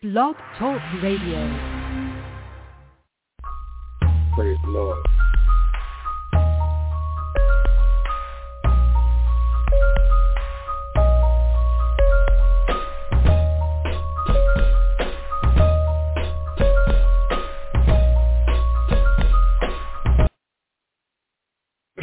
Blog Talk Radio. Praise the Lord.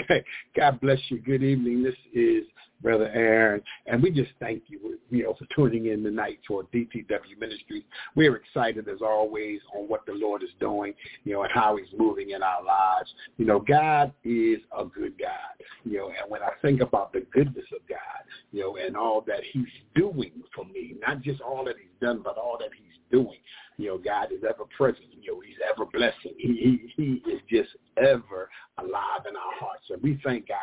God bless you. Good evening. This is Brother Aaron, and we just thank you, you know, for tuning in tonight for DTW Ministries. We're excited as always on what the Lord is doing, you know, and how He's moving in our lives. You know, God is a good God, you know, and when I think about the goodness of God, you know, and all that He's doing for me, not just all that He's done, but all that He's doing. You know, God is ever present. You know, He's ever blessing. He He, he is just ever alive in our hearts, and we thank God.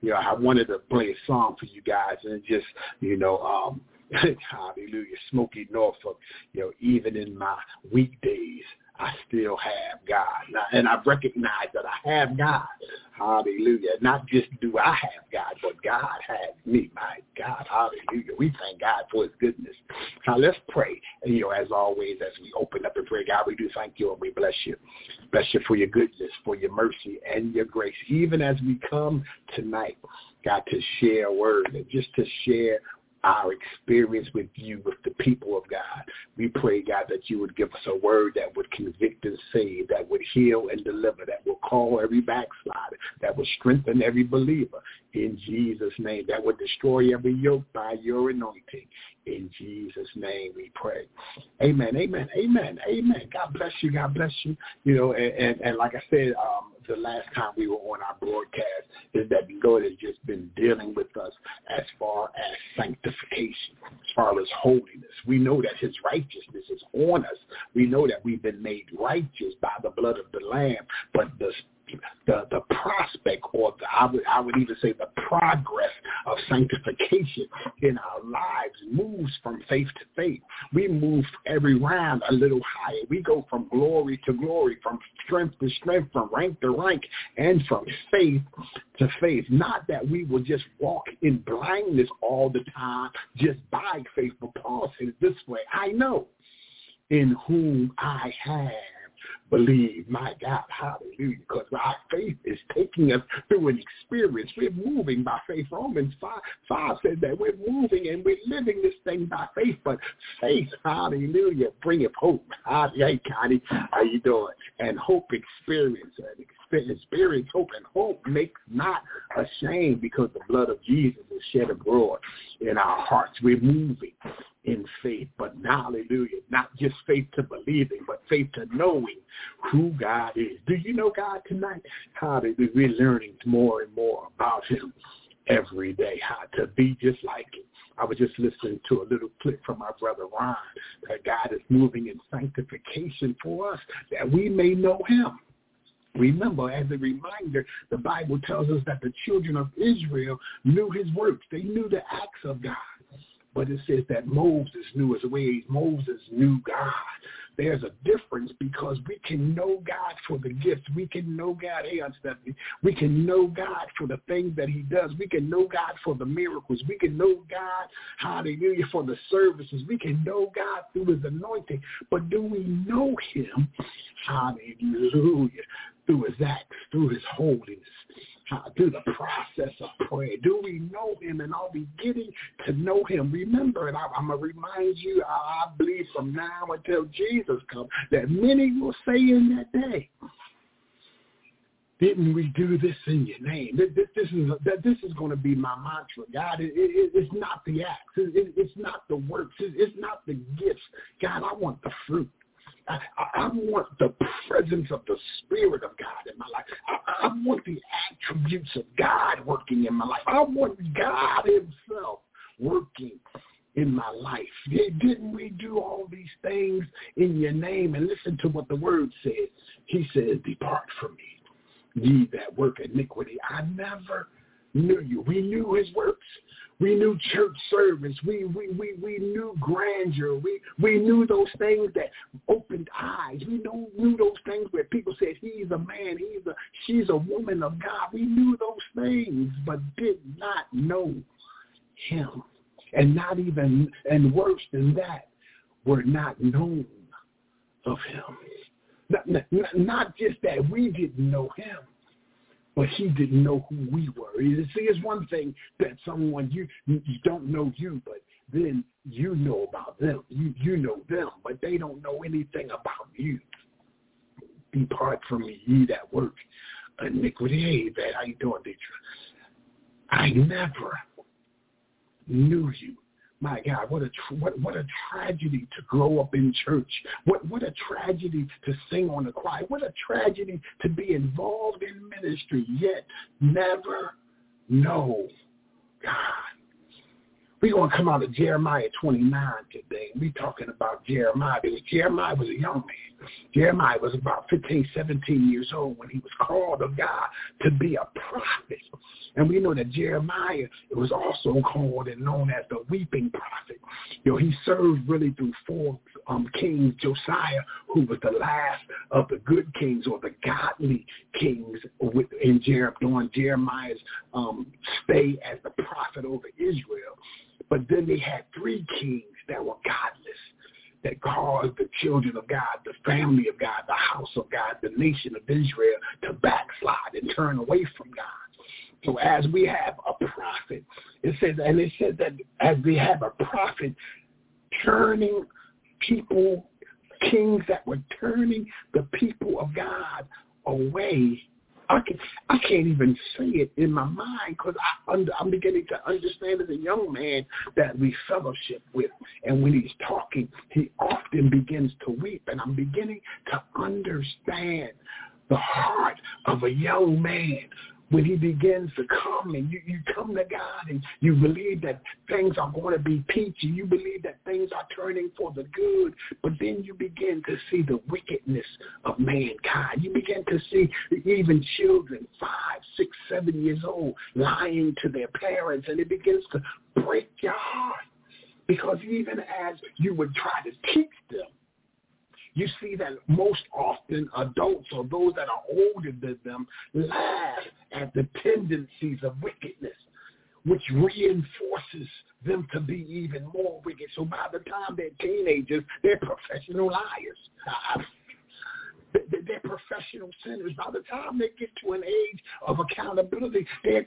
You know, I wanted to play a song for you guys, and just you know, um, hallelujah, Smokie Norful. You know, even in my weekdays, I still have God. And I recognize that I have God. Hallelujah. Not just do I have God, but God has me. My God. Hallelujah. We thank God for his goodness. Now let's pray. And, you know, as always, as we open up and pray, God, we do thank you and we bless you. Bless you for your goodness, for your mercy and your grace. Even as we come tonight, God, to share a word and just to share our experience with you, with the people of God. We pray, God, that you would give us a word that would convict and save, that would heal and deliver, that will call every backslider, that would strengthen every believer in Jesus' name, that would destroy every yoke by your anointing. In Jesus' name we pray. Amen, amen, amen, amen. God bless you, God bless you. You know, and, and, and like I said, um, the last time we were on our broadcast is that the Lord has just been dealing with us as far as sanctification, as far as holiness. We know that his righteousness is on us. We know that we've been made righteous by the blood of the Lamb, but the the the prospect or the, I would I would even say the progress of sanctification in our lives moves from faith to faith. We move every round a little higher. We go from glory to glory, from strength to strength, from rank to rank, and from faith to faith. Not that we will just walk in blindness all the time, just by faith. But Paul says this way, I know in whom I have believe. My God, hallelujah. Because our faith is taking us through an experience. We're moving by faith. Romans 5, 5 says that we're moving and we're living this thing by faith. But faith, hallelujah, bringeth hope. Hey, Connie, how you doing? And hope experience. And experience hope and hope makes not ashamed because the blood of Jesus is shed abroad in our hearts. We're moving in faith, but hallelujah, not just faith to believing, but faith to knowing who God is. Do you know God tonight? Hallelujah. We're learning more and more about him every day, how to be just like him. I was just listening to a little clip from my brother Ron that God is moving in sanctification for us that we may know him. Remember, as a reminder, the Bible tells us that the children of Israel knew his works. They knew the acts of God. But it says that Moses knew his ways. Moses knew God. There's a difference because we can know God for the gifts. We can know God, hey, Aunt Stephanie. We can know God for the things that he does. We can know God for the miracles. We can know God, hallelujah, for the services. We can know God through his anointing. But do we know him, hallelujah, through his acts, through his holiness? Through the process of prayer? Do we know him and are we getting to know him? Remember, and I, am going to remind you, I, I believe from now until Jesus comes, that many will say in that day, didn't we do this in your name? This, this, this is that this is going to be my mantra. God, it, it, it's not the acts, it, it's not the works, it's not the gifts. God, I want the fruit. I, I, want the presence of the Spirit of God in my life. I, I want the attributes of God working in my life. I want God himself working in my life. Didn't we do all these things in your name? And listen to what the word says. He says, depart from me, ye that work iniquity. I never knew you. We knew his works. We knew church service. We, we, we, we knew grandeur. We, we knew those things that opened eyes. We knew, knew those things where people said, he's a man, he's a, she's a woman of God. We knew those things, but did not know him. And not even, and worse than that, were not known of him. Not, not, not just that we didn't know him, but he didn't know who we were. See, it's one thing that someone you you don't know you, but then you know about them. You you know them, but they don't know anything about you. Depart from me, ye that work iniquity. Hey, man, how you doing, Deidre? I never knew you. My God, what a what what a tragedy to grow up in church. What what a tragedy to sing on the choir. What a tragedy to be involved in ministry yet never know God. We're going to come out of Jeremiah 29 today. We're talking about Jeremiah because Jeremiah was a young man. Jeremiah was about 15, 17 years old when he was called of God to be a prophet. And we know that Jeremiah was also called and known as the weeping prophet. You know, he served really through four um, kings, Josiah, who was the last of the good kings or the godly kings in Jer- during Jeremiah's um, stay as the prophet over Israel. But then they had three kings that were godless, that caused the children of God, the family of God, the house of God, the nation of Israel to backslide and turn away from God. So as we have a prophet, it says, and it says that as we have a prophet turning people, kings that were turning the people of God away I can I can't even say it in my mind because I under, I'm beginning to understand as a young man that we fellowship with, and when he's talking, he often begins to weep, and I'm beginning to understand the heart of a young man when he begins to come and you, you come to God and you believe that things are going to be peachy, you believe that things are turning for the good, but then you begin to see the wickedness of mankind. You begin to see even children, five, six, seven years old, lying to their parents, and it begins to break your heart. Because even as you would try to teach them, you see that most often adults or those that are older than them laugh at the tendencies of wickedness, which reinforces them to be even more wicked. So by the time they're teenagers, they're professional liars. They're professional sinners. By the time they get to an age of accountability, they're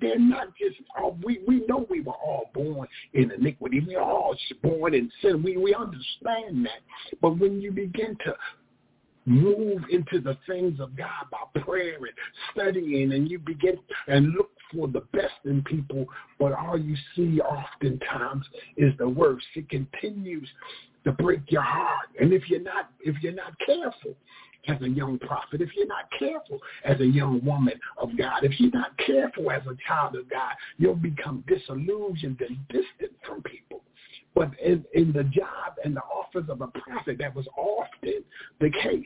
they're not just. Oh, we we know we were all born in iniquity. We are all born in sin. We we understand that. But when you begin to move into the things of God by prayer and studying, and you begin and look for the best in people, but all you see oftentimes is the worst. It continues to break your heart. And if you're not if you're not careful as a young prophet, if you're not careful as a young woman of God, if you're not careful as a child of God, you'll become disillusioned and distant from people. But in, in the job and the office of a prophet, that was often the case.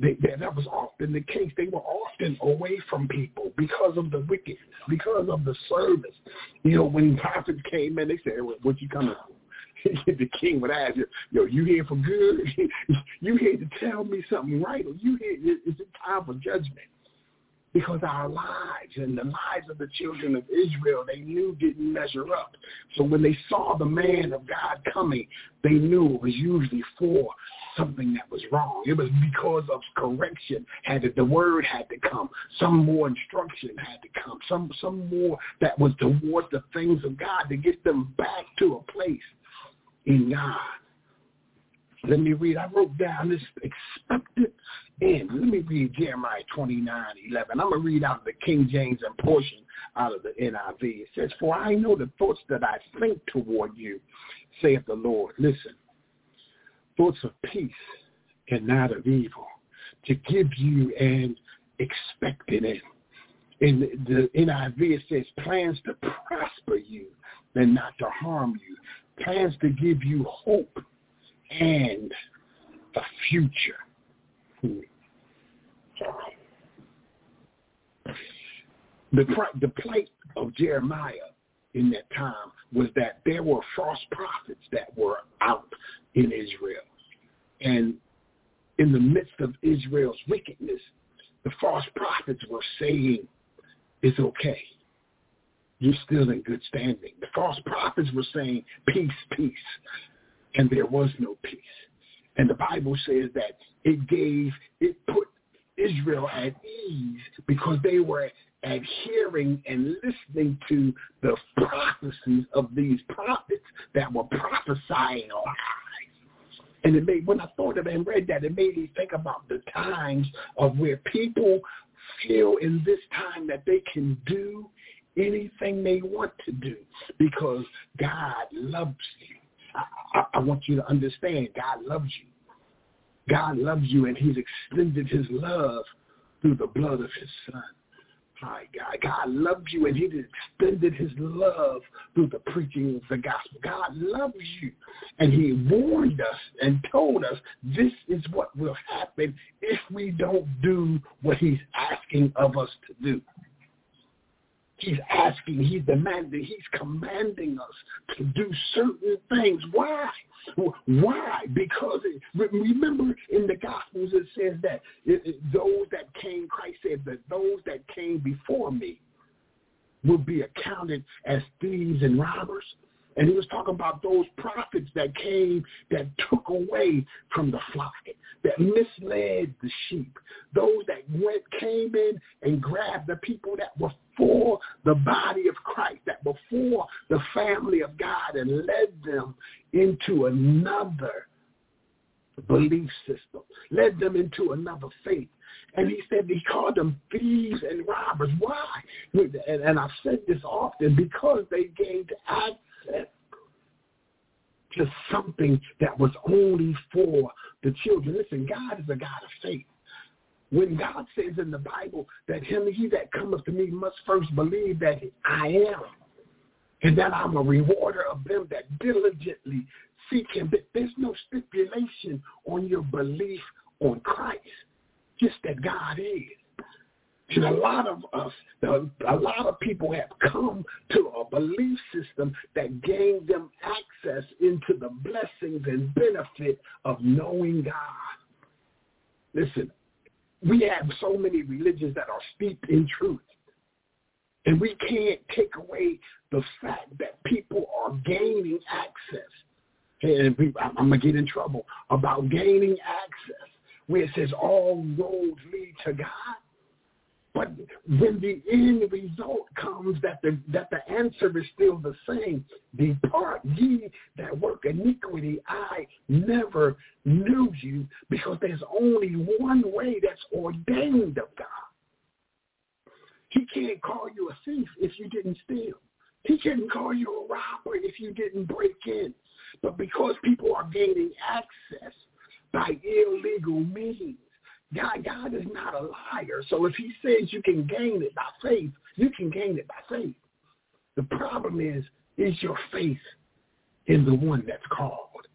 They, that was often the case. They were often away from people because of the wickedness, because of the service. You know, when prophets came in, they said, what you coming for? the king would ask, you, yo, you here for good? you here to tell me something right? Or you here, is it time for judgment? Because our lives and the lives of the children of Israel, they knew didn't measure up. So when they saw the man of God coming, they knew it was usually for something that was wrong. It was because of correction. Had to, the word had to come. Some more instruction had to come. Some some more that was toward the things of God to get them back to a place in God. Let me read. I wrote down this expected end. Let me read Jeremiah 29, 11. I'm going to read out the King James and portion out of the NIV. It says, For I know the thoughts that I think toward you, saith the Lord. Listen, thoughts of peace and not of evil, to give you an expected end. In the NIV, it says plans to prosper you and not to harm you, plans to give you hope and a future. The, the plight of Jeremiah in that time was that there were false prophets that were out in Israel. And in the midst of Israel's wickedness, the false prophets were saying, it's okay you're still in good standing. The false prophets were saying, peace, peace. and there was no peace. And the Bible says that it gave, it put Israel at ease because they were adhering and listening to the prophecies of these prophets that were prophesying lies. And it made, when I thought of it and read that, it made me think about the times of where people feel in this time that they can do anything they want to do because God loves you. I, I, I want you to understand God loves you. God loves you and he's extended his love through the blood of his son. My God, God loves you and he extended his love through the preaching of the gospel. God loves you and he warned us and told us this is what will happen if we don't do what he's asking of us to do. He's asking, he's demanding, he's commanding us to do certain things. Why? Why? Because it, remember in the Gospels it says that it, it, those that came, Christ said that those that came before me will be accounted as thieves and robbers. And he was talking about those prophets that came that took away from the flock, that misled the sheep, those that went came in and grabbed the people that were for the body of Christ, that were for the family of God and led them into another belief system, led them into another faith. And he said he called them thieves and robbers. Why? And, I've said this often, because they gained access to something that was only for the children. Listen, God is a God of faith. When God says in the Bible that him, he that cometh to me must first believe that I am, and that I'm a rewarder of them that diligently seek him. But there's no stipulation on your belief on Christ, just that God is. And a lot of us, a lot of people have come to a belief system that gained them access into the blessings and benefit of knowing God. Listen, we have so many religions that are steeped in truth. And we can't take away the fact that people are gaining access. And I'm going to get in trouble about gaining access where it says all roads lead to God. But when the end result comes that the that the answer is still the same, depart ye that work iniquity, I never knew you, because there's only one way that's ordained of God. He can't call you a thief if you didn't steal. He can't call you a robber if you didn't break in. But because people are gaining access by illegal means, God, God is not a liar. So if he says you can gain it by faith, you can gain it by faith. The problem is, is your faith in the one that's called?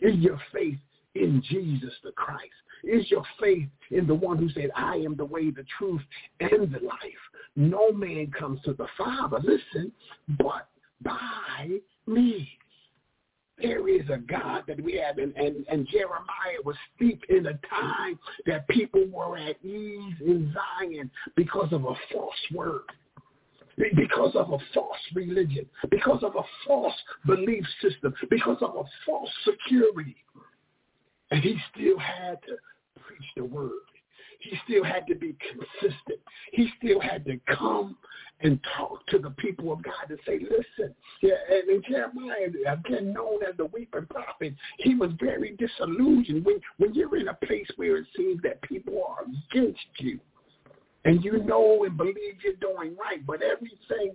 Is your faith in Jesus the Christ? Is your faith in the one who said, I am the way, the truth, and the life? No man comes to the Father, listen, but by me. There is a God that we have, and, and, and Jeremiah was steeped in a time that people were at ease in Zion because of a false word because of a false religion, because of a false belief system, because of a false security. And he still had to preach the word. He still had to be consistent. He still had to come and talk to the people of God and say, listen, yeah, and Jeremiah, again known as the weeping prophet, he was very disillusioned. When, when you're in a place where it seems that people are against you, and you know and believe you're doing right, but everything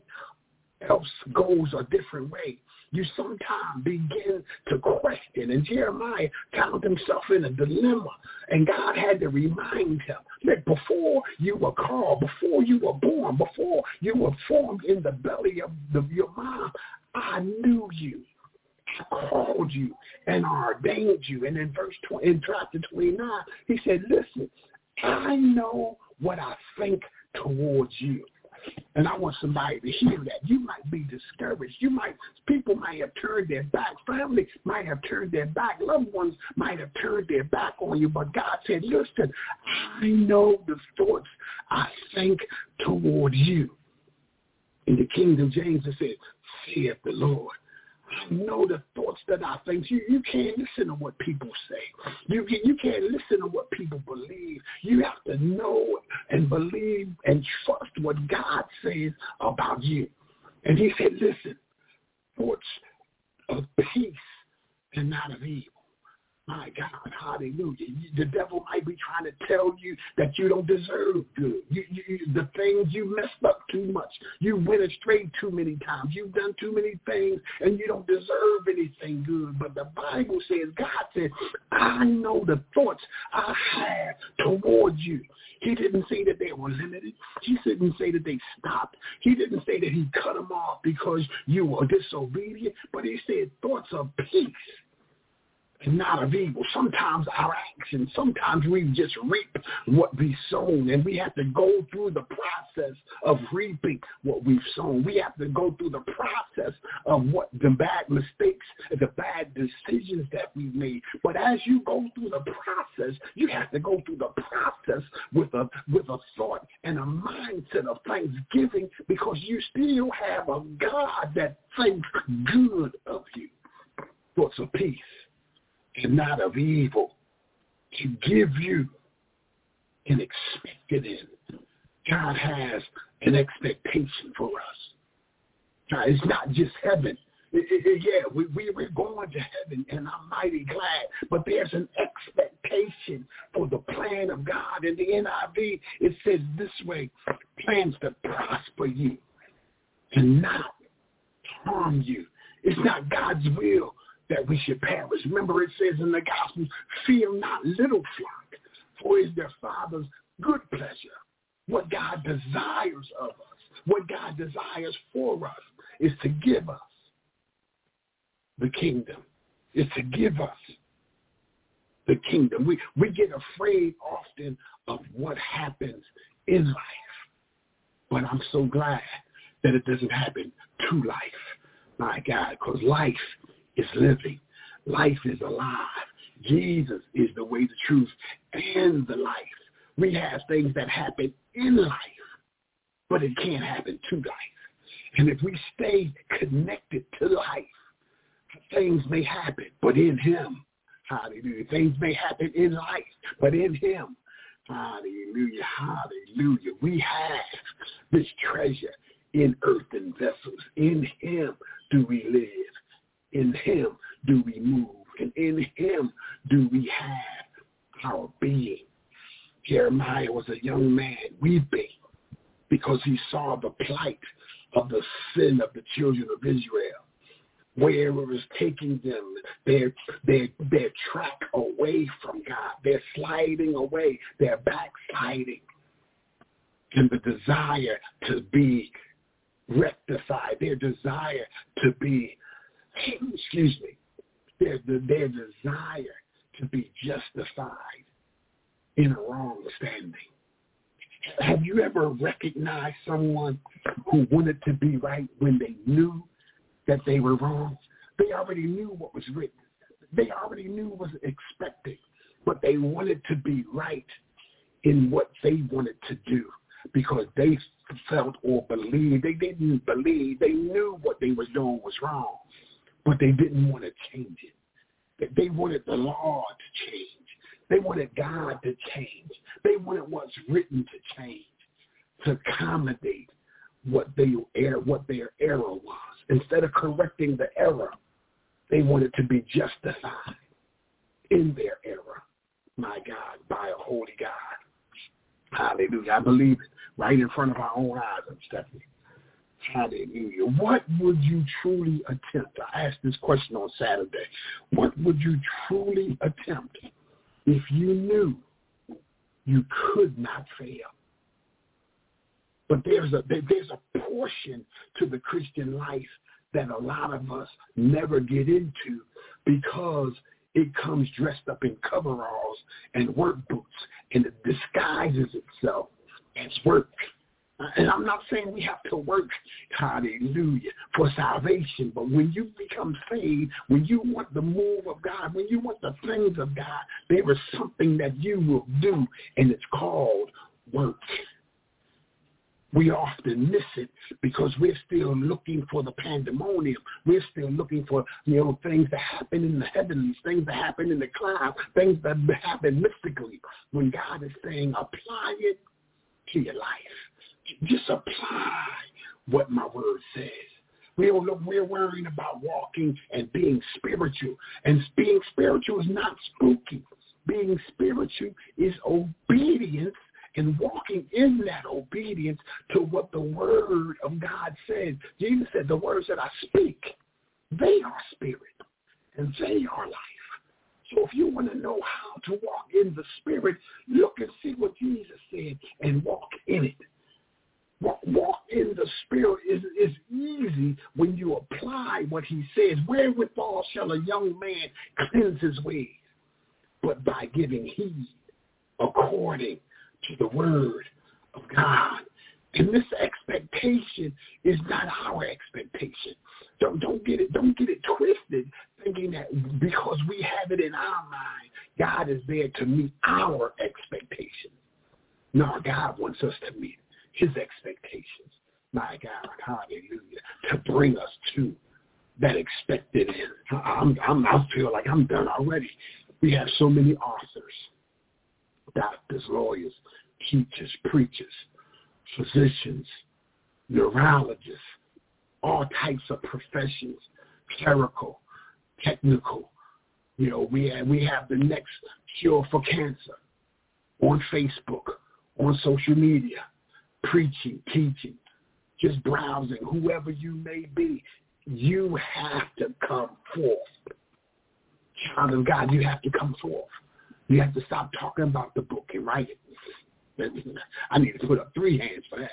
else goes a different way you sometimes begin to question. And Jeremiah found himself in a dilemma. And God had to remind him that before you were called, before you were born, before you were formed in the belly of the, your mom, I knew you. I called you and ordained you. And in verse 20, in chapter 29, he said, listen, I know what I think towards you. And I want somebody to hear that. You might be discouraged. You might, people might have turned their back. Family might have turned their back. Loved ones might have turned their back on you. But God said, listen, I know the thoughts I think towards you. In the Kingdom James, it said, saith the Lord. Know the thoughts that I think. You you can't listen to what people say. You you can't listen to what people believe. You have to know and believe and trust what God says about you. And he said, listen, thoughts of peace and not of evil. My God, hallelujah. The devil might be trying to tell you that you don't deserve good. You, you, the things you messed up too much. You went astray too many times. You've done too many things and you don't deserve anything good. But the Bible says, God said, I know the thoughts I have towards you. He didn't say that they were limited. He didn't say that they stopped. He didn't say that he cut them off because you were disobedient. But he said thoughts of peace and not of evil. Sometimes our actions, sometimes we just reap what we sown, and we have to go through the process of reaping what we've sown. We have to go through the process of what the bad mistakes, the bad decisions that we've made. But as you go through the process, you have to go through the process with a with a thought and a mindset of thanksgiving because you still have a God that thinks good of you. Thoughts of peace and not of evil to give you an expected end. God has an expectation for us. Now, it's not just heaven. It, it, yeah, we, we, we're going to heaven, and I'm mighty glad. But there's an expectation for the plan of God. In the NIV, it says this way, plans to prosper you and not harm you. It's not God's will that we should perish. Remember it says in the gospel, fear not little flock, for is their father's good pleasure. What God desires of us, what God desires for us is to give us the kingdom, is to give us the kingdom. We, we get afraid often of what happens in life. But I'm so glad that it doesn't happen to life, my God, because life is living. Life is alive. Jesus is the way, the truth, and the life. We have things that happen in life, but it can't happen to life. And if we stay connected to life, things may happen, but in him, hallelujah. Things may happen in life, but in him, hallelujah, hallelujah. We have this treasure in earthen vessels. In him do we live in him do we move, and in him do we have our being. Jeremiah was a young man weeping because he saw the plight of the sin of the children of Israel, where it was taking them, their, their, their track away from God. They're sliding away. They're backsliding. And the desire to be rectified, their desire to be excuse me, their, their desire to be justified in a wrong standing. Have you ever recognized someone who wanted to be right when they knew that they were wrong? They already knew what was written. They already knew what was expected, but they wanted to be right in what they wanted to do because they felt or believed. They didn't believe. They knew what they were doing was wrong but they didn't want to change it. They wanted the law to change. They wanted God to change. They wanted what's written to change, to accommodate what they er, what their error was. Instead of correcting the error, they wanted to be justified in their error. My God, by a holy God. Hallelujah. I believe it right in front of our own eyes, Aunt Stephanie. Hallelujah. What would you truly attempt? I asked this question on Saturday. What would you truly attempt if you knew you could not fail? But there's a there's a portion to the Christian life that a lot of us never get into because it comes dressed up in coveralls and work boots and it disguises itself as work. And I'm not saying we have to work, hallelujah, for salvation. But when you become saved, when you want the move of God, when you want the things of God, there is something that you will do, and it's called work. we often miss it because we're still looking for the pandemonium. We're still looking for, you know, things that happen in the heavens, things that happen in the clouds, things that happen mystically. When God is saying, apply it to your life. Just apply what my word says. We we're worrying about walking and being spiritual. And being spiritual is not spooky. Being spiritual is obedience and walking in that obedience to what the word of God says. Jesus said, the words that I speak, they are spirit and they are life. So if you want to know how to walk in the spirit, look and see what Jesus said and walk in it. Walk, in the spirit is, is easy when you apply what he says. Wherewithal shall a young man cleanse his ways? But by giving heed according to the word of God. And this expectation is not our expectation. Don't don't get it don't get it twisted thinking that because we have it in our mind, God is there to meet our expectations. No, God wants us to meet his expectations. My God, hallelujah. To bring us to that expected end. I'm, I'm, I feel like I'm done already. We have so many authors doctors, lawyers, teachers, preachers, physicians, neurologists, all types of professions, clerical, technical. You know, we have, we have the next cure for cancer on Facebook, on social media, preaching, teaching, just browsing, whoever you may be. You have to come forth. Child of God, you have to come forth. You have to stop talking about the book and write it. I need to put up three hands for that.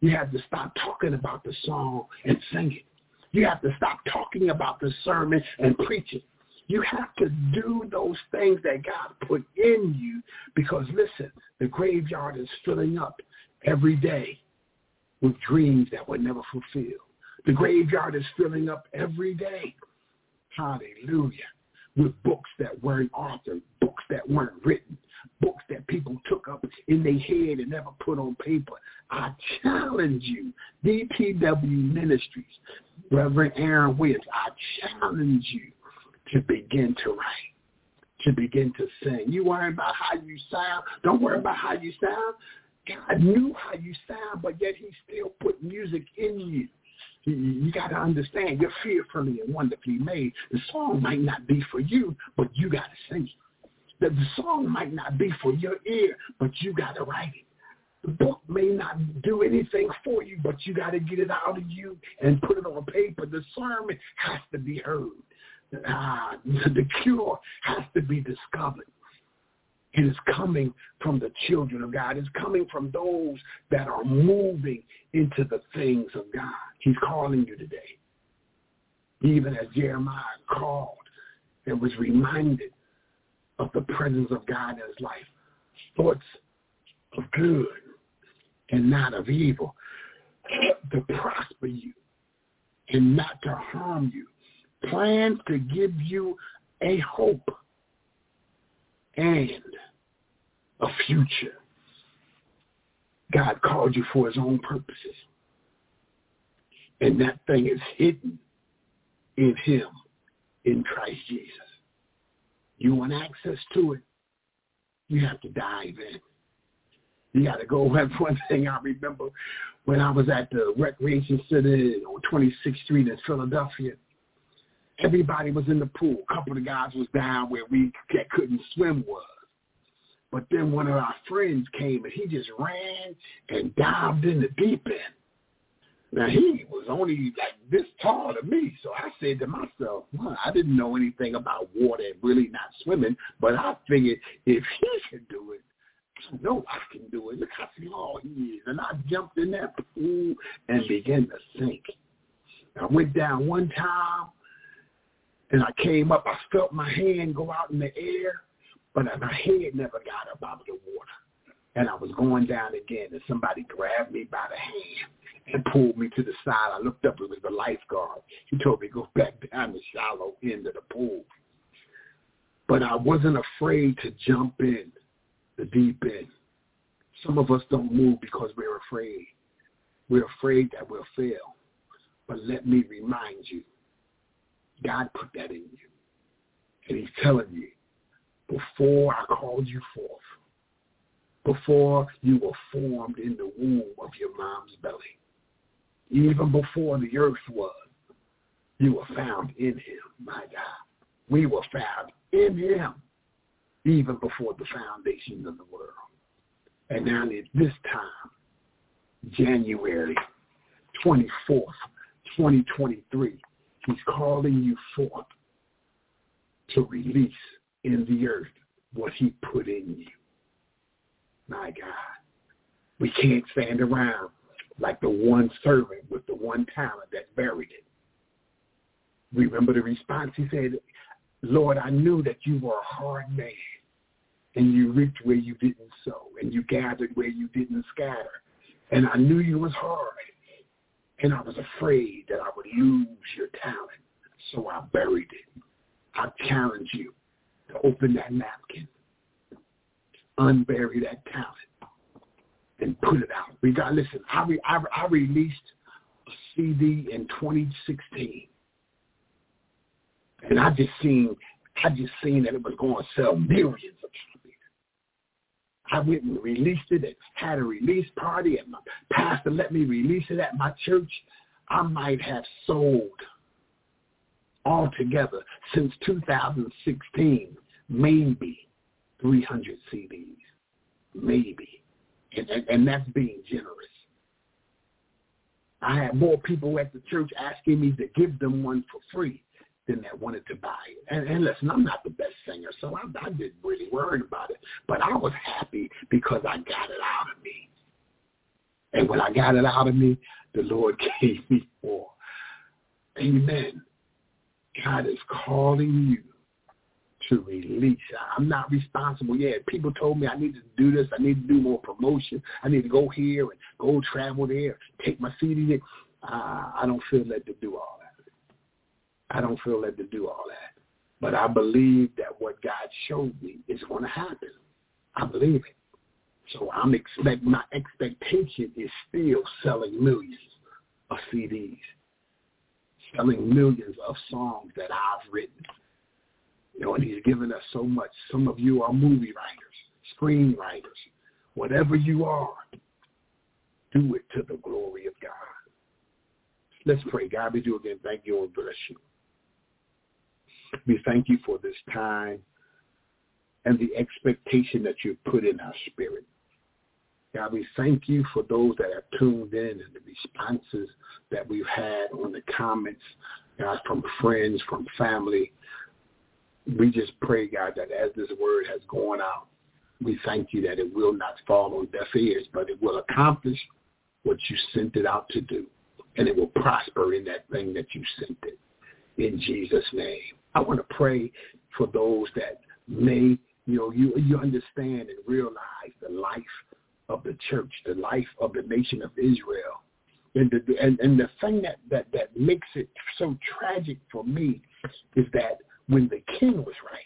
You have to stop talking about the song and sing it. You have to stop talking about the sermon and preach it. You have to do those things that God put in you because listen, the graveyard is filling up every day with dreams that were never fulfilled. The graveyard is filling up every day. Hallelujah with books that weren't authored, books that weren't written, books that people took up in their head and never put on paper. I challenge you, DTW Ministries, Reverend Aaron Williams, I challenge you to begin to write, to begin to sing. You worry about how you sound. Don't worry about how you sound. God knew how you sound, but yet he still put music in you. You got to understand, you're fearfully and wonderfully made. The song might not be for you, but you got to sing it. The, song might not be for your ear, but you got to write it. The book may not do anything for you, but you got to get it out of you and put it on paper. The sermon has to be heard. Uh, the cure has to be discovered. It is coming from the children of God. It's coming from those that are moving into the things of God. He's calling you today. Even as Jeremiah called and was reminded of the presence of God in his life. Thoughts of good and not of evil. To prosper you and not to harm you. Plans to give you a hope and a future. God called you for his own purposes. And that thing is hidden in him, in Christ Jesus. You want access to it, you have to dive in. You got to go. That's one thing I remember when I was at the recreation center on 26th Street in Philadelphia. Everybody was in the pool. A couple of guys was down where we couldn't swim was. But then one of our friends came and he just ran and dived in the deep end. Now he was only like this tall to me, so I said to myself, well, I didn't know anything about water and really not swimming, but I figured if he can do it, I know I can do it. Look how small he is. And I jumped in that pool and began to sink. I went down one time and I came up. I felt my hand go out in the air but my head never got up out of the water. And I was going down again, and somebody grabbed me by the hand and pulled me to the side. I looked up, it was the lifeguard. He told me to go back down the shallow end of the pool. But I wasn't afraid to jump in the deep end. Some of us don't move because we're afraid. We're afraid that we'll fail. But let me remind you, God put that in you. And he's telling you, before I called you forth, before you were formed in the womb of your mom's belly, even before the earth was, you were found in him, my God. We were found in him even before the foundations of the world. And now at this time, January 24th, 2023, he's calling you forth to release in the earth what he put in you. My God. We can't stand around like the one servant with the one talent that buried it. Remember the response? He said, Lord, I knew that you were a hard man and you reaped where you didn't sow and you gathered where you didn't scatter. And I knew you was hard and I was afraid that I would lose your talent. So I buried it. I challenge you to open that napkin, unbury that talent, and put it out. We got listen. I re, I, I released a CD in 2016, and I just seen I just seen that it was going to sell millions of copies. I went and released it and had a release party, and my pastor let me release it at my church. I might have sold altogether since 2016 maybe 300 CDs, maybe and, and, and that's being generous. I had more people at the church asking me to give them one for free than that wanted to buy it. And, and listen, I'm not the best singer, so I, I didn't really worry about it. But I was happy because I got it out of me. And when I got it out of me, the Lord gave me more. Amen. God is calling you to release. I'm not responsible. Yeah, people told me I need to do this. I need to do more promotion. I need to go here and go travel there, take my CD. Uh, I don't feel led to do all that. I don't feel led to do all that. But I believe that what God showed me is going to happen. I believe it. So I'm expect my expectation is still selling millions of CDs, selling millions of songs that I've written you know, and he's given us so much. Some of you are movie writers, screenwriters. Whatever you are, do it to the glory of God. Let's pray. God, we do again. Thank you and bless you. We thank you for this time and the expectation that you've put in our spirit. God, we thank you for those that have tuned in and the responses that we've had on the comments, God, from friends, from family, we just pray, God, that as this word has gone out, we thank you that it will not fall on deaf ears, but it will accomplish what you sent it out to do. And it will prosper in that thing that you sent it. In Jesus' name. I want to pray for those that may, you know, you, you understand and realize the life of the church, the life of the nation of Israel. And the, and, and the thing that, that, that makes it so tragic for me is that when the king was right.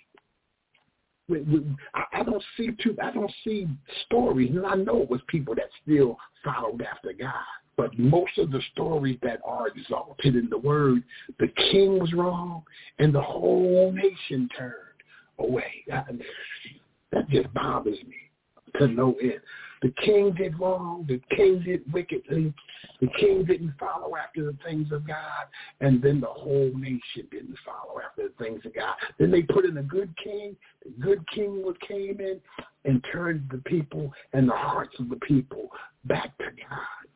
I don't see too. I don't see stories, and I know it was people that still followed after God. But most of the stories that are exalted in the word, the king was wrong, and the whole nation turned away. That, that just bothers me to no end. The king did wrong. The king did wickedly. The king didn't follow after the things of God. And then the whole nation didn't follow after the things of God. Then they put in a good king. The good king came in and turned the people and the hearts of the people back to God.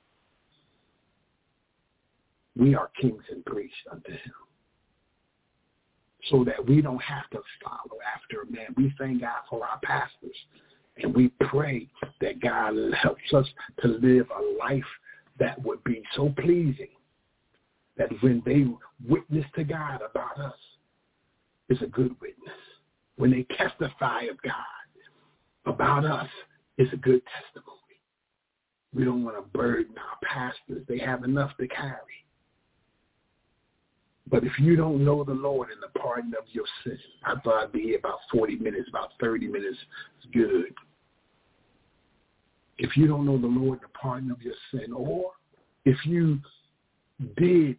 We are kings and priests unto him so that we don't have to follow after a man. We thank God for our pastors and we pray that God helps us to live a life that would be so pleasing that when they witness to God about us, is a good witness. When they testify of God about us, is a good testimony. We don't want to burden our pastors. They have enough to carry. But if you don't know the Lord and the pardon of your sin, I thought I'd be here about 40 minutes, about 30 minutes is good. If you don't know the Lord and the pardon of your sin, or if you did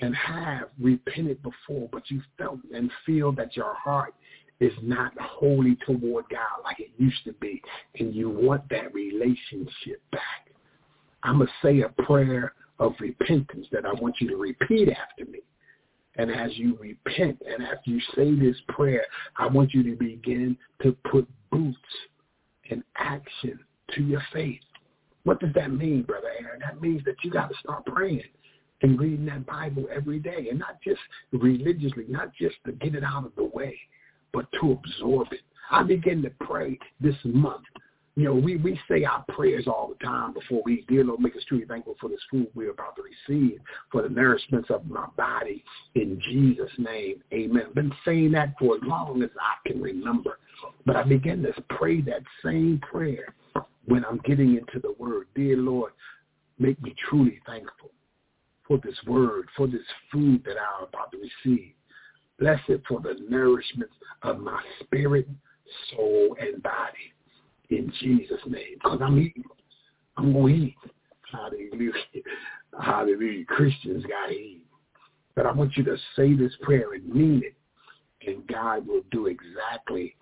and have repented before, but you felt and feel that your heart is not holy toward God like it used to be, and you want that relationship back, I'm going to say a prayer of repentance that I want you to repeat after me. And as you repent and after you say this prayer, I want you to begin to put boots in action to your faith. What does that mean, Brother Aaron? That means that you got to start praying and reading that Bible every day, and not just religiously, not just to get it out of the way, but to absorb it. I begin to pray this month. You know, we, we say our prayers all the time before we, dear Lord, make us truly thankful for this food we're about to receive, for the nourishments of my body. In Jesus' name, amen. I've been saying that for as long as I can remember. But I begin to pray that same prayer when I'm getting into the word. Dear Lord, make me truly thankful for this word, for this food that I'm about to receive. Bless it for the nourishment of my spirit, soul, and body. In Jesus' name. Because I'm eating. I'm going to eat. Hallelujah. Hallelujah. Christians got to eat. But I want you to say this prayer and mean it. And God will do exactly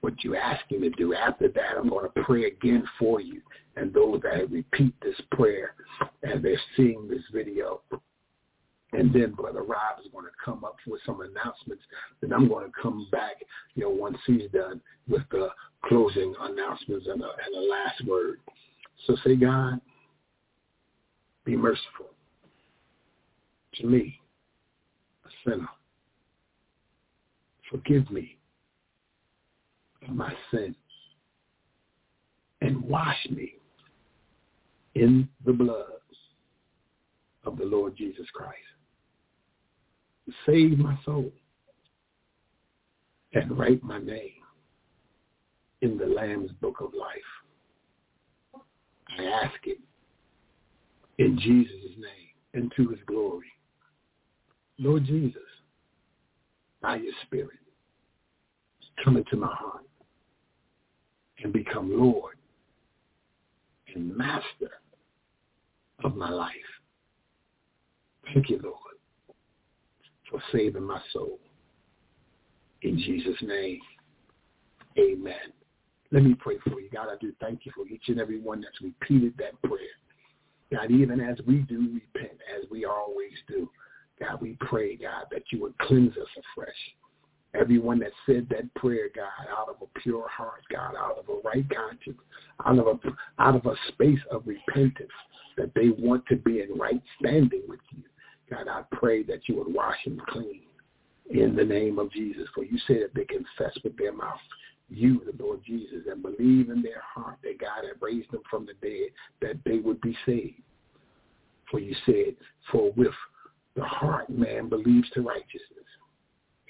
what you ask him to do. After that, I'm going to pray again for you and those that repeat this prayer and they're seeing this video. And then Brother Rob is going to come up with some announcements. Then I'm going to come back, you know, once he's done with the closing announcements and a, and a last word. So say, God, be merciful to me, a sinner. Forgive me of my sins and wash me in the blood of the Lord Jesus Christ. Save my soul and write my name in the Lamb's book of life. I ask it in Jesus' name and to his glory. Lord Jesus, by your spirit, come into my heart and become Lord and master of my life. Thank you, Lord, for saving my soul. In Jesus' name, amen. Let me pray for you. God, I do thank you for each and every one that's repeated that prayer. God, even as we do repent, as we always do, God, we pray, God, that you would cleanse us afresh. Everyone that said that prayer, God, out of a pure heart, God, out of a right conscience, out of a out of a space of repentance, that they want to be in right standing with you. God, I pray that you would wash them clean in the name of Jesus. For you said that they confess with their mouth you, the Lord Jesus, and believe in their heart that God had raised them from the dead, that they would be saved. For you said, for with the heart man believes to righteousness,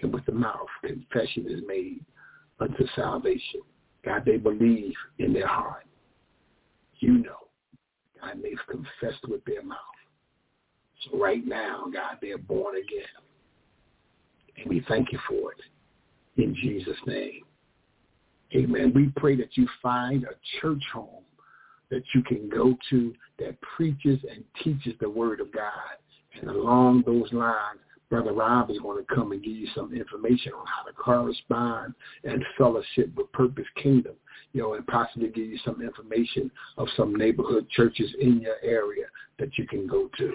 and with the mouth confession is made unto salvation. God, they believe in their heart. You know. God, they've confessed with their mouth. So right now, God, they're born again. And we thank you for it. In Jesus' name. Amen. We pray that you find a church home that you can go to that preaches and teaches the word of God. And along those lines, Brother Rob is going to come and give you some information on how to correspond and fellowship with Purpose Kingdom, you know, and possibly give you some information of some neighborhood churches in your area that you can go to.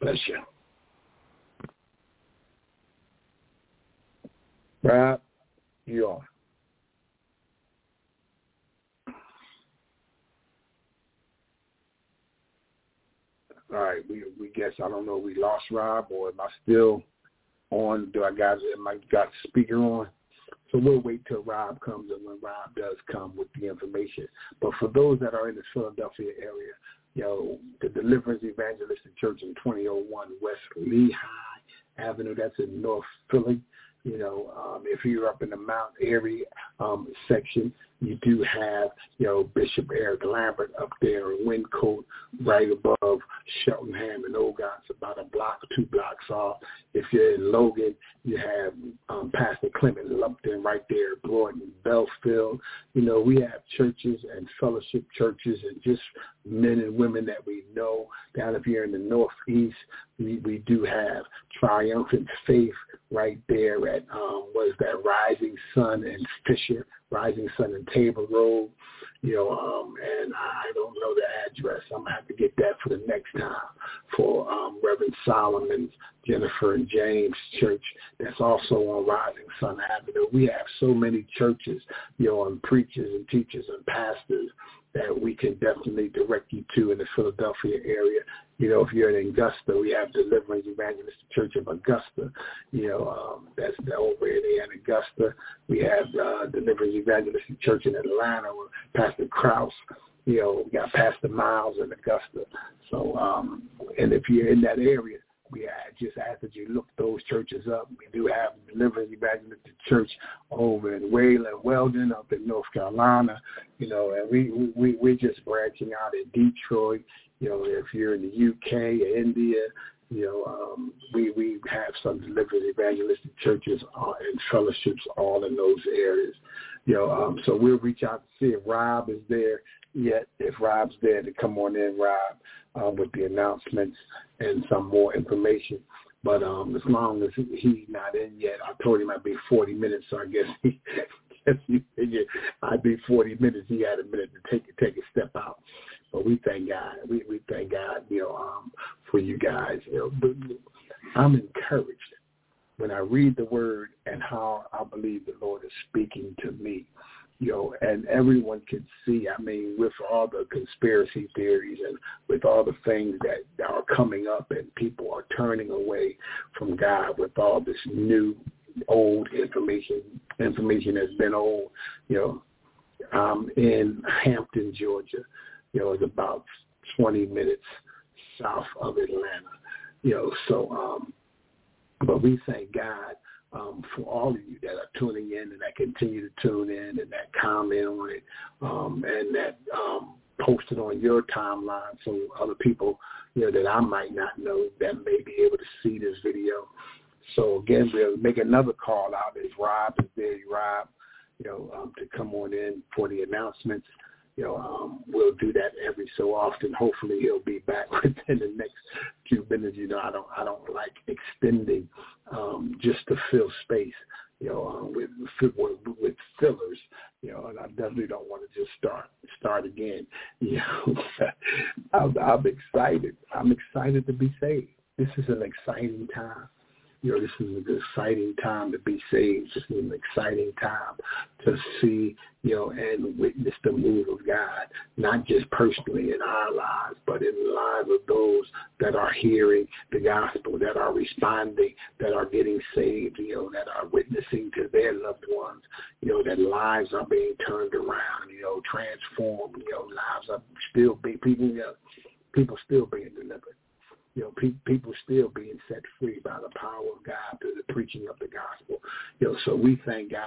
Bless you. Rob, you are. all right, we we guess I don't know we lost Rob or am I still on? Do I got am I got speaker on? So we'll wait till Rob comes and when Rob does come with the information. But for those that are in the Philadelphia area, you know, the Deliverance Evangelistic Church in 2001 West Lehigh Avenue, that's in North Philly. You know, um, if you're up in the Mount Airy um, section, you do have, you know, Bishop Eric Lambert up there in Wyncote, right above Cheltenham and Ogontz, about a block or two blocks off. If you're in Logan, you have um, Pastor Clement Lumpton right there, Broad Belfield. You know, we have churches and fellowship churches and just men and women that we know down here in the Northeast. We, we do have Triumphant Faith right there at, um, was that Rising Sun and Fisher, Rising Sun and Tabor Road you know, um, and I don't know the address. I'm gonna have to get that for the next time for um, Reverend Solomon's Jennifer and James Church. That's also on Rising Sun Avenue. We have so many churches, you know, and preachers and teachers and pastors that we can definitely direct you to in the Philadelphia area. You know, if you're in Augusta, we have Deliverance Evangelistic Church of Augusta. You know, um, that's over in Augusta. We have uh, Deliverance Evangelistic Church in Atlanta with Pastor Kraus. You know, we got Pastor Miles in Augusta. So, um, and if you're in that area, we just ask that you look those churches up. We do have Deliverance Evangelistic Church over in Wayland, Weldon, up in North Carolina, you know, and we we we're just branching out in Detroit. You know, if you're in the UK India, you know, um, we we have some Deliverance Evangelistic churches uh, and fellowships all in those areas. You know, um, so we'll reach out to see if Rob is there yet. If Rob's there, to come on in, Rob, uh, with the announcements and some more information. But um, as long as he's not in yet, I told him I'd be 40 minutes, so I guess he, guess he figured I'd be 40 minutes. He had a minute to take a take a step out. But we thank God. We we thank God, you know, um, for you guys. You know, I'm encouraged when I read the word and how I believe the Lord is speaking to me you know, and everyone can see, I mean, with all the conspiracy theories and with all the things that are coming up and people are turning away from God with all this new, old information, information that's been old, you know, um, in Hampton, Georgia, you know, it's about 20 minutes south of Atlanta, you know, so, um, but we thank God um, for all of you that are tuning in and that continue to tune in and that comment on it um, and that um, post it on your timeline so other people, you know, that I might not know that may be able to see this video. So again, we'll make another call out. Is Rob is there, Rob, you know, um, to come on in for the announcements you know, um, we'll do that every so often. Hopefully, he'll be back within the next few minutes. You know, I don't, I don't like extending um, just to fill space. You know, um, with, with with fillers. You know, and I definitely don't want to just start start again. You know, I'm, I'm excited. I'm excited to be saved. This is an exciting time you know, this is an exciting time to be saved. This is an exciting time to see, you know, and witness the move of God, not just personally in our lives, but in the lives of those that are hearing the gospel, that are responding, that are getting saved, you know, that are witnessing to their loved ones, you know, that lives are being turned around, you know, transformed, you know, lives are still being, people, you know, people still being delivered you know, pe- people still being set free by the power of God through the preaching of the gospel. You know, so we thank God,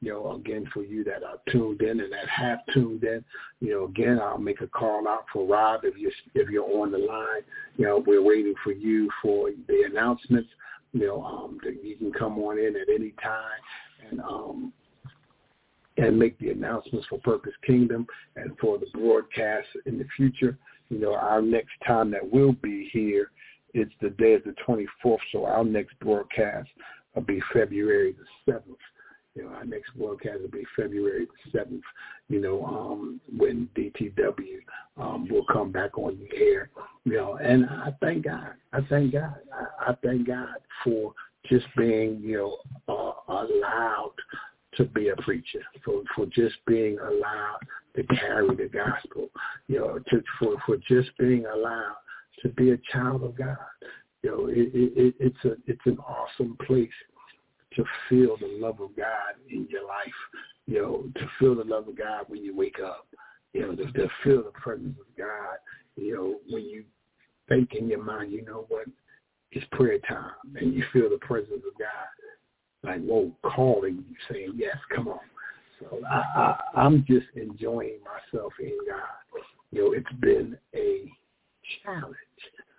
you know, again for you that are tuned in and that have tuned in. You know, again, I'll make a call out for Rob if you're if you're on the line. You know, we're waiting for you for the announcements. You know, um, that you can come on in at any time and um, and make the announcements for Purpose Kingdom and for the broadcast in the future. You know, our next time that we'll be here, it's the day of the 24th, so our next broadcast will be February the 7th. You know, our next broadcast will be February the 7th, you know, um, when DTW um, will come back on the air. You know, and I thank God. I thank God. I, I thank God for just being, you know, uh, allowed to be a preacher, for, for just being allowed to carry the gospel, you know, to, for, for just being allowed to be a child of God. You know, it, it, it's a it's an awesome place to feel the love of God in your life. You know, to feel the love of God when you wake up. You know, to, to feel the presence of God. You know, when you think in your mind, you know what, it's prayer time, and you feel the presence of God like, whoa, calling you, saying, yes, come on. So I, I, I'm just enjoying myself in God. You know, it's been a challenge.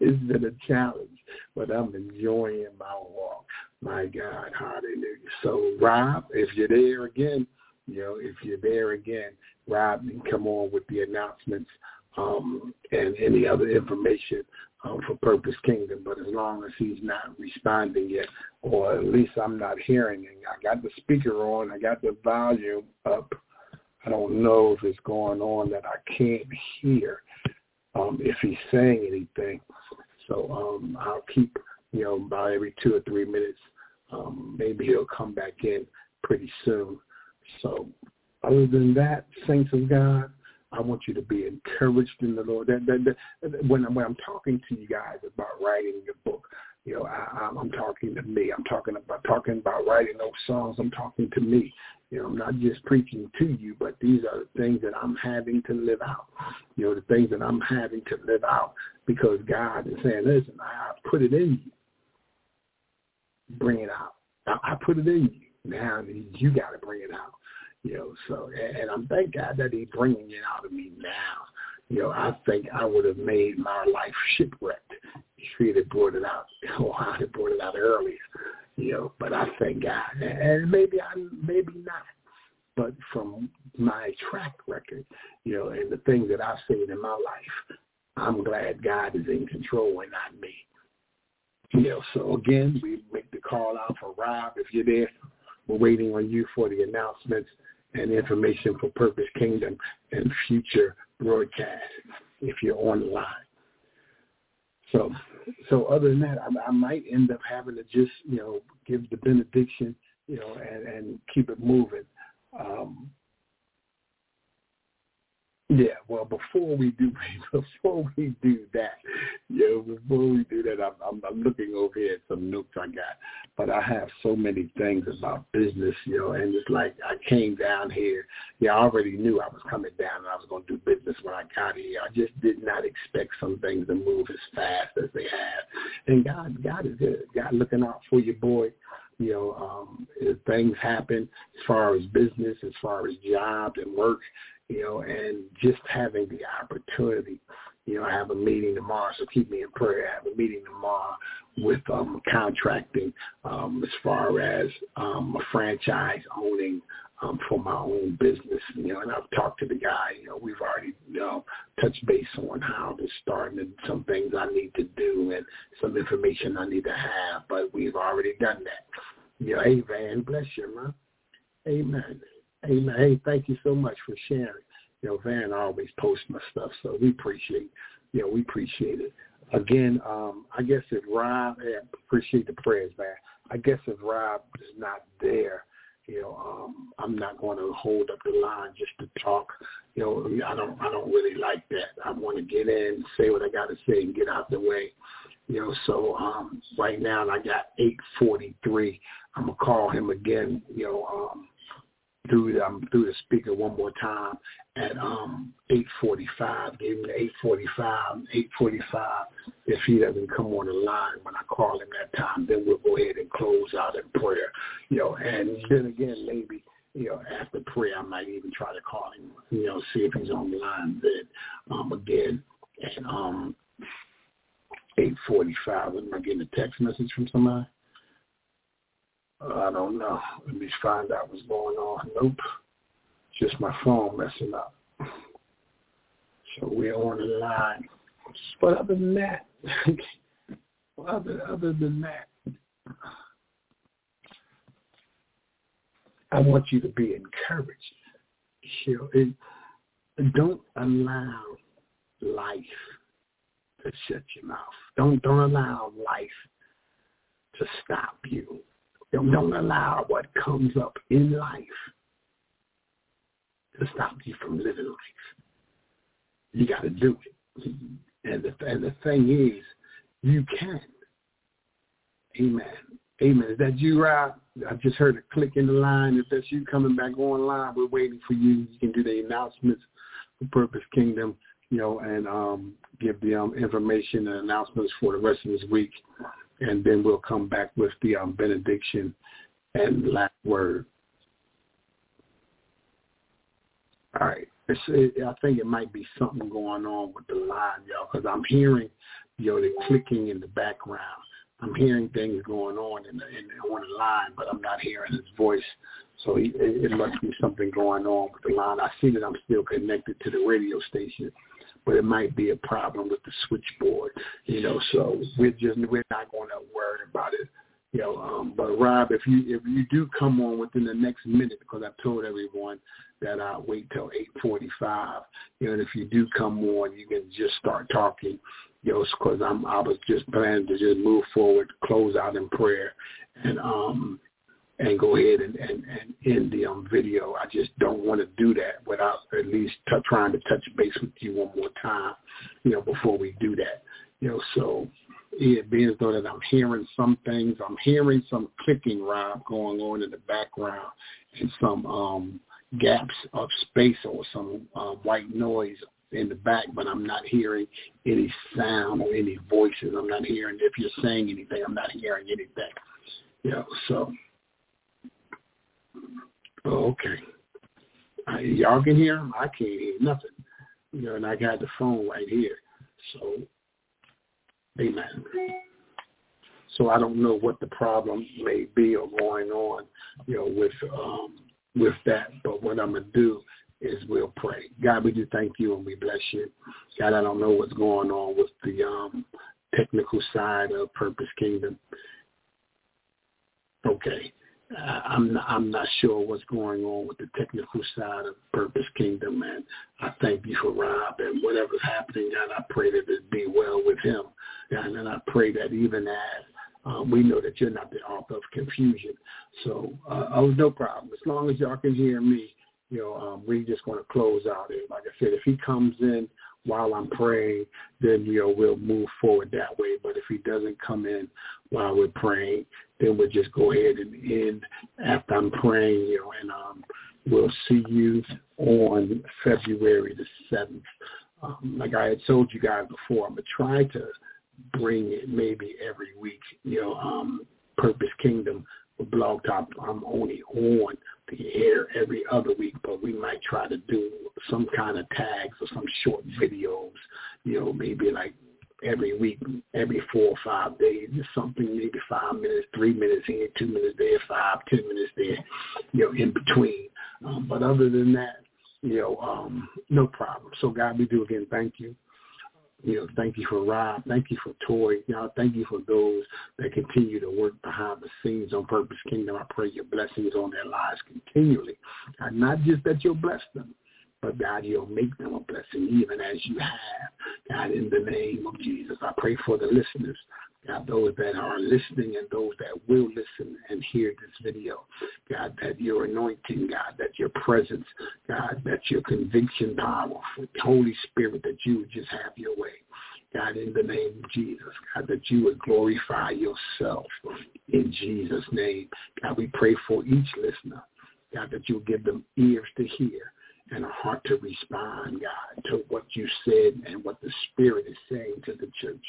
it's been a challenge, but I'm enjoying my walk. My God, hallelujah. So Rob, if you're there again, you know, if you're there again, Rob can come on with the announcements um, and any other information um, for Purpose Kingdom. But as long as he's not responding yet, or at least I'm not hearing it, I got the speaker on, I got the volume up. I don't know if it's going on that I can't hear um, if he's saying anything. So um, I'll keep, you know, about every two or three minutes. Um, maybe he'll come back in pretty soon. So other than that, saints of God, I want you to be encouraged in the Lord. That, that, that, when, when I'm talking to you guys about writing your book, you know, I, I'm talking to me. I'm talking about talking about writing those songs. I'm talking to me. You know, I'm not just preaching to you, but these are the things that I'm having to live out. You know, the things that I'm having to live out because God is saying, listen, I put it in you. Bring it out. I, I put it in you. Now you got to bring it out. You know, so and I'm thank God that He's bringing it out of me now. You know, I think I would have made my life shipwrecked if He'd have brought it out, or I'd have brought it out earlier. You know, but I thank God, and maybe I, maybe not. But from my track record, you know, and the things that I've seen in my life, I'm glad God is in control and not me. You know, so again, we make the call out for Rob if you're there. We're waiting on you for the announcements and information for Purpose Kingdom and future broadcasts if you're on the line. So, so other than that, I, I might end up having to just, you know, give the benediction, you know, and, and keep it moving. Um, yeah, well, before we do before we do that, yeah, before we do that, I'm, I'm I'm looking over here at some notes I got, but I have so many things about business, you know, and it's like I came down here. Yeah, I already knew I was coming down and I was going to do business when I got here. I just did not expect some things to move as fast as they have, and God, God is good. God looking out for you, boy you know, um, things happen as far as business, as far as jobs and work, you know, and just having the opportunity. You know, I have a meeting tomorrow, so keep me in prayer. I have a meeting tomorrow with um, contracting um, as far as um, a franchise owning um, for my own business. You know, and I've talked to the guy. You know, we've already you know touched base on how to start and some things I need to do and some information I need to have. But we've already done that. You know, hey Van, bless you, man. Amen. Amen. Hey, thank you so much for sharing. You know, Van always posts my stuff, so we appreciate, you know, we appreciate it. Again, um, I guess if Rob, yeah, appreciate the prayers, man. I guess if Rob is not there, you know, um, I'm not going to hold up the line just to talk. You know, I don't, I don't really like that. I want to get in, say what I got to say, and get out the way. You know, so um, right now I got 8:43. I'm gonna call him again. You know, um, through the, um, through the speaker one more time at um 8:45. Gave him the 8:45, 8:45. If he doesn't come on the line when I call him that time, then we'll go ahead and close out in prayer. You know, and then again, maybe you know after prayer, I might even try to call him. You know, see if he's on the line then um again. And um 8:45. Am I getting a text message from somebody? I don't know. Let me find out what's going on. Nope. Just my phone messing up. So we're on the line. But other than that, other other than that, I want you to be encouraged. You know, don't allow life to shut your mouth. Don't don't allow life to stop you don't, don't allow what comes up in life to stop you from living life. You got to do it. And the, and the thing is, you can. Amen. Amen. Is that you, Rob? I just heard a click in the line. If that's you coming back online, we're waiting for you. You can do the announcements for Purpose Kingdom, you know, and um, give the um, information and announcements for the rest of this week and then we'll come back with the um, benediction and last word. All right. It, I think it might be something going on with the line, y'all, because I'm hearing, you know, the clicking in the background. I'm hearing things going on in the, in on the line, but I'm not hearing his voice. So it, it must be something going on with the line. I see that I'm still connected to the radio station, but it might be a problem with the switchboard. You know, so we're just we're not going to worry about it. You know, um, but Rob, if you if you do come on within the next minute, because I've told everyone that I'll wait till eight forty-five. You know, and if you do come on, you can just start talking. You know, because I'm I was just planning to just move forward, close out in prayer, and um and go ahead and, and, and end the um, video. I just don't want to do that without at least t- trying to touch base with you one more time, you know, before we do that. You know, so it being as though that I'm hearing some things, I'm hearing some clicking, Rob, going on in the background and some um, gaps of space or some uh, white noise in the back, but I'm not hearing any sound or any voices. I'm not hearing if you're saying anything. I'm not hearing anything. You know, so Oh, okay. I, y'all can hear him. I can't hear nothing. You know, and I got the phone right here. So, amen. So I don't know what the problem may be or going on, you know, with um, with that. But what I'm gonna do is we'll pray. God, we do thank you and we bless you. God, I don't know what's going on with the um, technical side of Purpose Kingdom. Okay. I'm not, I'm not sure what's going on with the technical side of Purpose Kingdom, and I thank you for Rob and whatever's happening. God, I pray that it be well with him, and then I pray that even as um, we know that you're not the author of confusion, so uh, oh no problem. As long as y'all can hear me, you know, um, we're just going to close out. And like I said, if he comes in while I'm praying, then you know we'll move forward that way. But if he doesn't come in while we're praying, then we'll just go ahead and end after I'm praying, you know, and um, we'll see you on February the seventh. Um, like I had told you guys before, I'm gonna try to bring it maybe every week. You know, um, Purpose Kingdom Blog Talk. I'm only on air every other week, but we might try to do some kind of tags or some short videos. You know, maybe like every week, every four or five days, just something maybe five minutes, three minutes here, two minutes there, five, ten minutes there, you know, in between. Um, but other than that, you know, um, no problem. So God, we do again, thank you. You know, thank you for Rob. Thank you for Toy. Know, thank you for those that continue to work behind the scenes on Purpose Kingdom. I pray your blessings on their lives continually. And not just that you'll bless them, but God, you'll make them a blessing even as you have. God, in the name of Jesus, I pray for the listeners. God, those that are listening and those that will listen and hear this video. God, that your anointing, God, that your presence, God, that your conviction power, Holy Spirit, that you would just have your way. God, in the name of Jesus, God, that you would glorify yourself in Jesus' name. God, we pray for each listener. God, that you give them ears to hear and a heart to respond, God, to what you said and what the Spirit is saying to the church.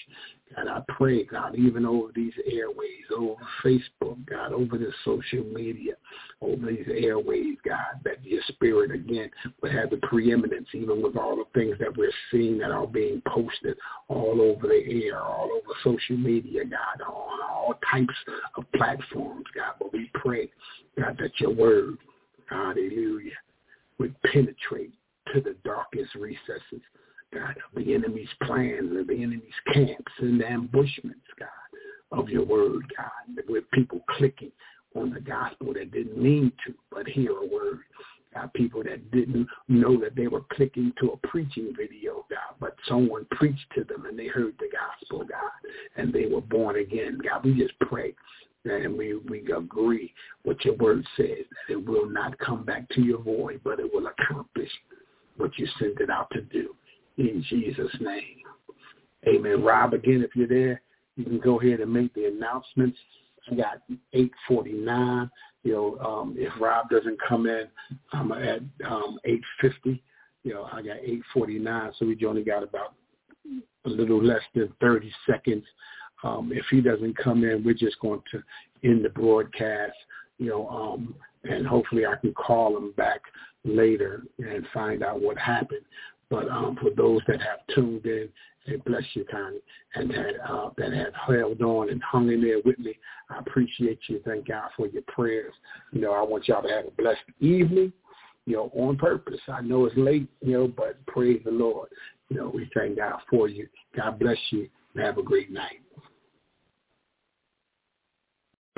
God, I pray, God, even over these airways, over Facebook, God, over the social media, over these airways, God, that your Spirit, again, would have the preeminence, even with all the things that we're seeing that are being posted all over the air, all over social media, God, on all types of platforms, God. But we pray, God, that your word, hallelujah, would penetrate to the darkest recesses, God, of the enemy's plans, of the enemy's camps and the ambushments, God, of your word, God, with people clicking on the gospel that didn't mean to, but hear a word. God, people that didn't know that they were clicking to a preaching video, God, but someone preached to them and they heard the gospel, God, and they were born again. God, we just pray and we, we agree what your word says, that it will not come back to your void, but it will accomplish what you sent it out to do. In Jesus' name. Amen. Rob, again, if you're there, you can go ahead and make the announcements. I got 849. You know, um, if Rob doesn't come in, I'm at um, 850. You know, I got 849, so we only got about a little less than 30 seconds um, if he doesn't come in, we're just going to end the broadcast, you know, um, and hopefully I can call him back later and find out what happened. But um, for those that have tuned in And bless you, Connie, and that uh, that had held on and hung in there with me. I appreciate you. Thank God for your prayers. You know, I want y'all to have a blessed evening. You know, on purpose. I know it's late. You know, but praise the Lord. You know, we thank God for you. God bless you. And have a great night.